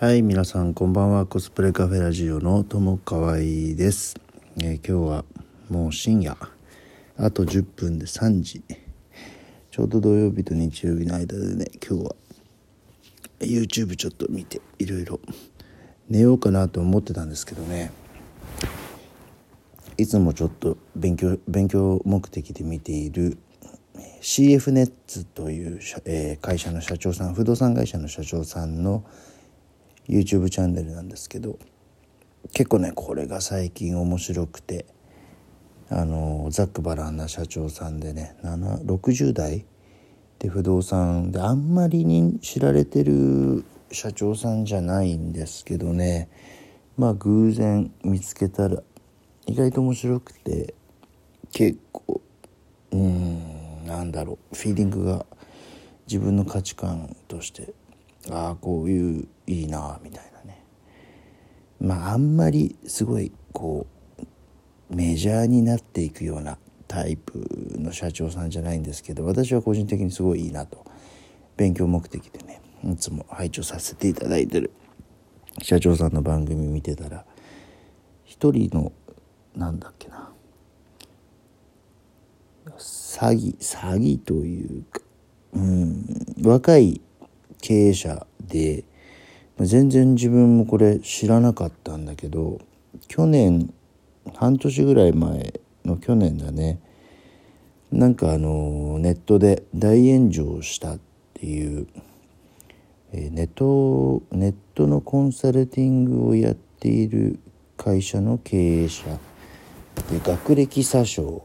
はい皆さんこんばんは。コスプレカフェラジオの友川合です、えー、今日はもう深夜。あと10分で3時。ちょうど土曜日と日曜日の間でね今日は YouTube ちょっと見ていろいろ寝ようかなと思ってたんですけどね。いつもちょっと勉強勉強目的で見ている CF ネッツという、えー、会社の社長さん不動産会社の社長さんの YouTube チャンネルなんですけど結構ねこれが最近面白くてあのざっくばらんな社長さんでね60代で不動産であんまりに知られてる社長さんじゃないんですけどねまあ偶然見つけたら意外と面白くて結構うんなんだろうフィーリングが自分の価値観としてああこういういいなみたいなね。まああんまりすごいこうメジャーになっていくようなタイプの社長さんじゃないんですけど私は個人的にすごいいいなと。勉強目的でねいつも拝聴させていただいてる。社長さんの番組見てたら一人のなんだっけな。詐欺詐欺というかうん若い経営者で全然自分もこれ知らなかったんだけど去年半年ぐらい前の去年だねなんかあのネットで大炎上したっていうネットネットのコンサルティングをやっている会社の経営者で学歴詐称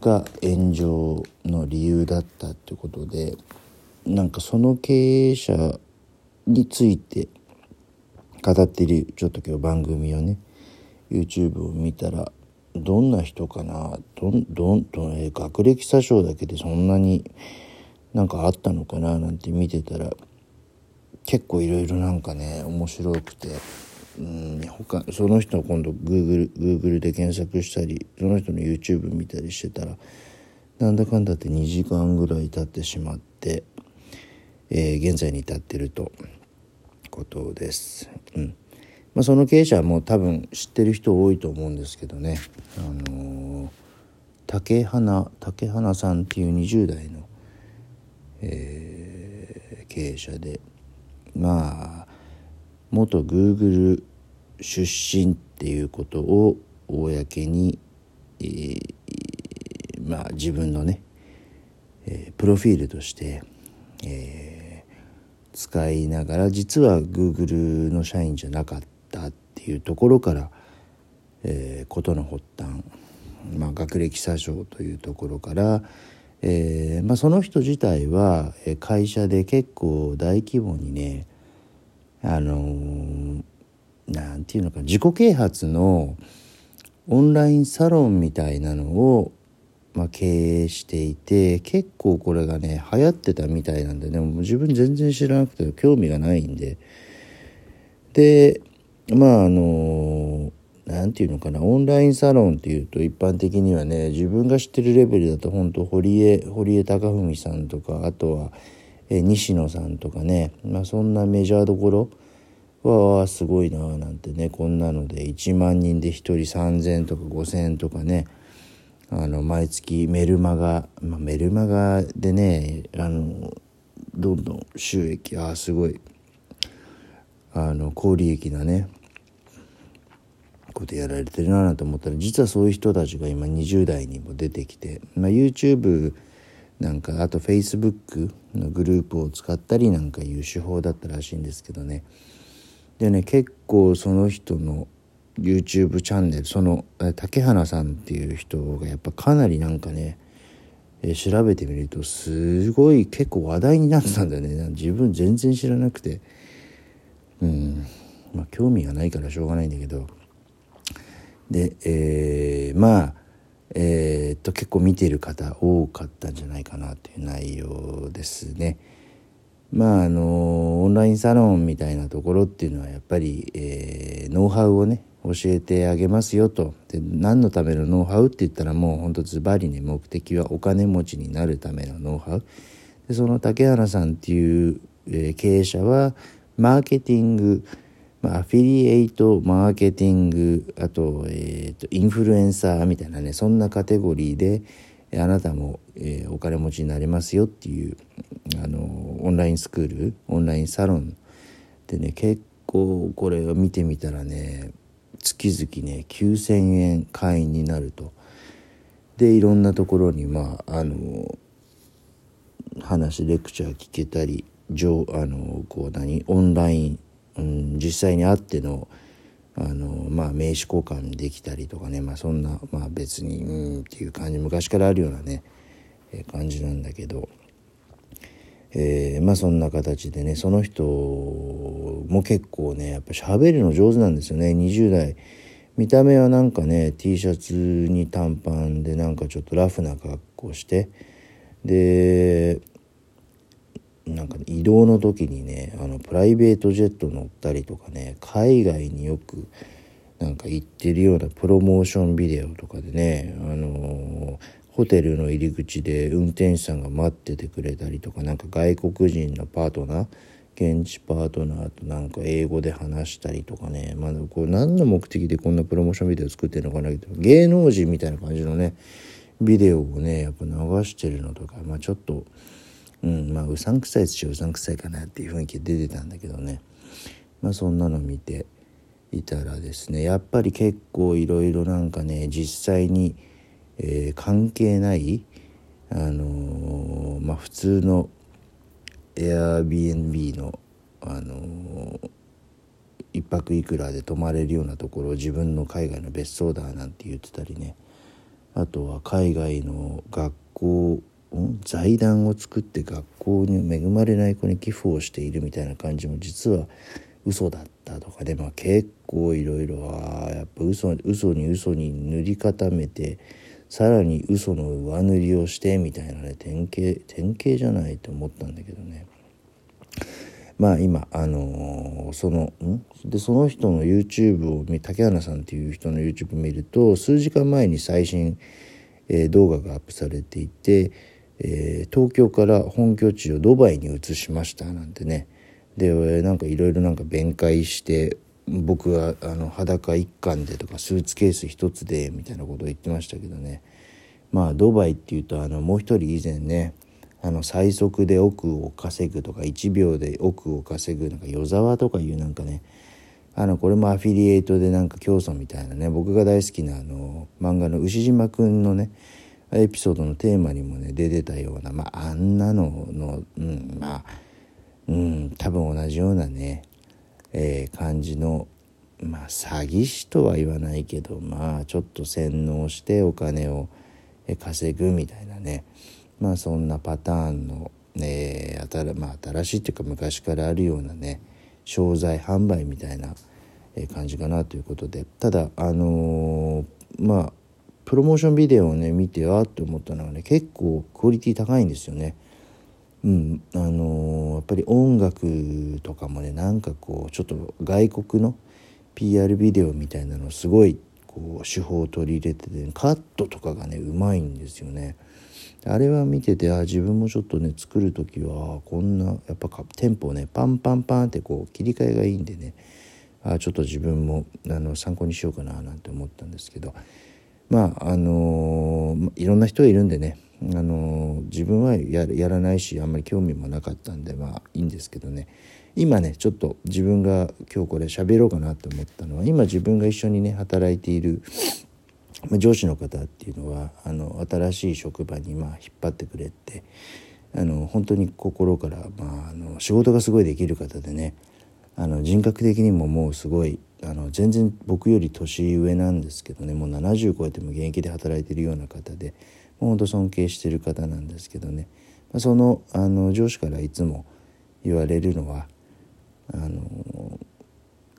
が炎上の理由だったってことでなんかその経営者について語ってるちょっと今日番組をね YouTube を見たらどんな人かな？どんどんどん、え学歴詐称だけでそんなになんかあったのかな？なんて見てたら結構いろいろなんかね面白くてうん他その人の今度 Google, Google で検索したりその人の YouTube 見たりしてたらなんだかんだって2時間ぐらい経ってしまって、えー、現在に至ってるとことです。うんまあ、その経営者はもう多分知ってる人多いと思うんですけどね、あのー、竹花竹花さんっていう20代の、えー、経営者でまあ元グーグル出身っていうことを公に、えー、まあ自分のね、えー、プロフィールとして、えー、使いながら実はグーグルの社員じゃなかったっていうところから、えー、ことの発端、まあ、学歴詐称というところから、えーまあ、その人自体は会社で結構大規模にねあのー、なんていうのか自己啓発のオンラインサロンみたいなのを、まあ、経営していて結構これがね流行ってたみたいなんでねもう自分全然知らなくて興味がないんで。でまああの何て言うのかなオンラインサロンっていうと一般的にはね自分が知ってるレベルだと本当堀江堀江貴文さんとかあとはえ西野さんとかね、まあ、そんなメジャーどころはすごいななんてねこんなので1万人で1人3,000とか5,000とかねあの毎月メルマガ、まあ、メルマガでねあのどんどん収益ああすごい。あの高利益なねことやられてるなと思ったら実はそういう人たちが今20代にも出てきて、まあ、YouTube なんかあと Facebook のグループを使ったりなんかいう手法だったらしいんですけどね。でね結構その人の YouTube チャンネルその竹花さんっていう人がやっぱかなりなんかね調べてみるとすごい結構話題になってたんだよね。自分全然知らなくて。うん。まあ興味がないからしょうがないんだけど。でえー、まあえー、っと結構見てる方多かったんじゃないかなという内容ですね。まああのオンラインサロンみたいなところっていうのはやっぱり、えー、ノウハウをね教えてあげますよと。で何のためのノウハウ？って言ったらもうほんとズバリね目的はお金持ちになるためのノウハウ。でその竹原さんっていう、え、経営者はマーケティング、まあ、アフィリエイトマーケティングあと,、えーと、インフルエンサーみたいなねそんなカテゴリーであなたも、え、お金持ちになれますよっていうあのオンラインスクールオンラインサロンでね結構これを見てみたらね月々ね9,000円会員になると。でいろんなところにまああの話レクチャー聞けたり上あのこう何オンライン、うん、実際に会ってのあの、まあ、名刺交換できたりとかね、まあ、そんな、まあ、別にうんっていう感じ昔からあるようなね、感じなんだけど、えー、まあそんな形でねその人も結構ねやっぱ喋るの上手なんですよね。20代。見た目はなんかね T シャツに短パンでなんかちょっとラフな格好して。でなんか、移動の時にねあのプライベートジェット乗ったりとかね海外によくなんか行ってるようなプロモーションビデオとかでね、あのー、ホテルの入り口で運転手さんが待っててくれたりとかなんか外国人のパートナー現地パートナーとなんか英語で話したりとかね、まあ、こう何の目的でこんなプロモーションビデオ作ってるのかなけど芸能人みたいな感じのねビデオをねやっぱ流してるのとか、まあ、ちょっと、うんまあ、うさんくさいっちゃうさんくさいかなっていう雰囲気出てたんだけどね、まあ、そんなの見ていたらですねやっぱり結構いろいろなんかね実際に、えー、関係ないあのー、まあ普通の Airbnb のあの一泊いくらで泊まれるようなところを自分の海外の別荘だなんて言ってたりね。あとは海外の学校財団を作って学校に恵まれない子に寄付をしているみたいな感じも実は嘘だったとかで、まあ、結構いろいろはやっぱ嘘嘘に嘘に塗り固めてさらに嘘の上塗りをしてみたいなね典型典型じゃないと思ったんだけどね。まあ今あのー、そのん？でその人の YouTube を竹花さんっていう人の YouTube 見ると数時間前に最新、えー、動画がアップされていて、えー、東京から本拠地をドバイに移しましたなんてね。でなんかいろいろなんか弁解して僕はあの裸一貫でとかスーツケース一つでみたいなことを言ってましたけどね。まあドバイっていうとあのもう一人以前ねあの最速で億を稼ぐとか1秒で億を稼ぐなんか与沢とかいうなんかねあのこれもアフィリエイトでなんか競争みたいなね僕が大好きなあの漫画の牛島くんのねエピソードのテーマにもね出てたようなまああんなののうんまあうん多分同じようなねえー、感じのまあ詐欺師とは言わないけどまあちょっと洗脳してお金を稼ぐみたいなねまあそんなパターンの、えーまあ、新しいっていうか昔からあるようなね商材販売みたいな感じかなということでただあのー、まあプロモーションビデオをね見てあって思ったのはね結構クオリティ高いんですよね。うん。あのー、やっぱり音楽とかもねなんかこうちょっと外国の PR ビデオみたいなのすごいこう手法を取り入れてて、ね、カットとかがねうまいんですよね。あれは見ててあ自分もちょっとね作る時はこんなやっぱテンポをねパンパンパンってこう切り替えがいいんでね。あちょっと自分もあの参考にしようかななんて思ったんですけど。まああの、いろんな人がいるんでね。あの自分はやらないしあんまり興味もなかったんでまあいいんですけどね。今ねちょっと自分が今日これ喋ろうかなと思ったのは今自分が一緒にね働いている上司の方っていうのはあの新しい職場にまあ引っ張ってくれてあの本当に心から、まあ、あの仕事がすごいできる方でねあの人格的にももうすごいあの全然僕より年上なんですけどね。もう70超えても現役で働いてるような方で本当尊敬してる方なんですけどね、ま、そのあの上司からいつも言われるのはあの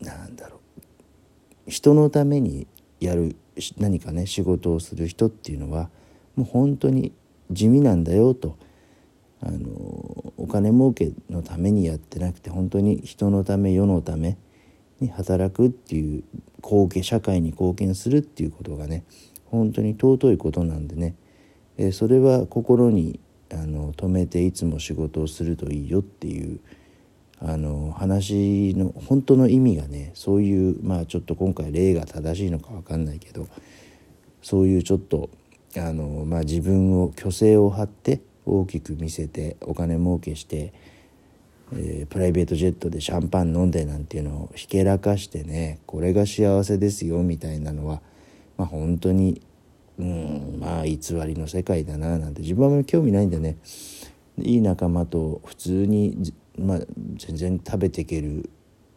なんだろう。人のためにやる何かね仕事をする人っていうのはもう本当に地味なんだよとあのお金儲けのためにやってなくて本当に人のため世のために働くっていう貢献社会に貢献するっていうことがね本当に尊いことなんでね。えそれは心にあの止めていつも仕事をするといいよっていうあの話の本当の意味がねそういうまあちょっと今回例が正しいのか分かんないけどそういうちょっとあの、まあ、自分を虚勢を張って大きく見せてお金儲けして、えー、プライベートジェットでシャンパン飲んでなんていうのをひけらかしてねこれが幸せですよみたいなのは、まあ、本当にうんまあ偽りの世界だななんて自分は興味ないんでねいい仲間と普通に、まあ、全然食べていける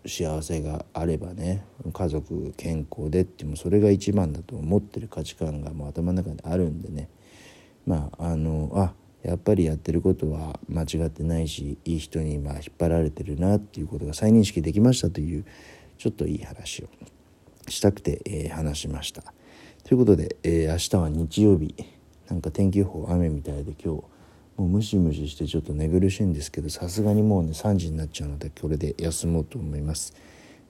幸せがあればね家族健康でってもそれが一番だと思ってる価値観がもう頭の中にあるんでねまああのあやっぱりやってることは間違ってないしいい人にまあ引っ張られてるなっていうことが再認識できましたというちょっといい話をしたくて、えー、話しました。ということで、えー、明日は日曜日なんか天気予報雨みたいで今日もうムシムシしてちょっと寝苦しいんですけどさすがにもうね3時になっちゃうのでこれで休もうと思います。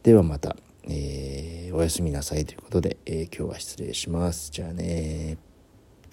ではまた、えー、おやすみなさいということで、え、今日は失礼します。じゃあね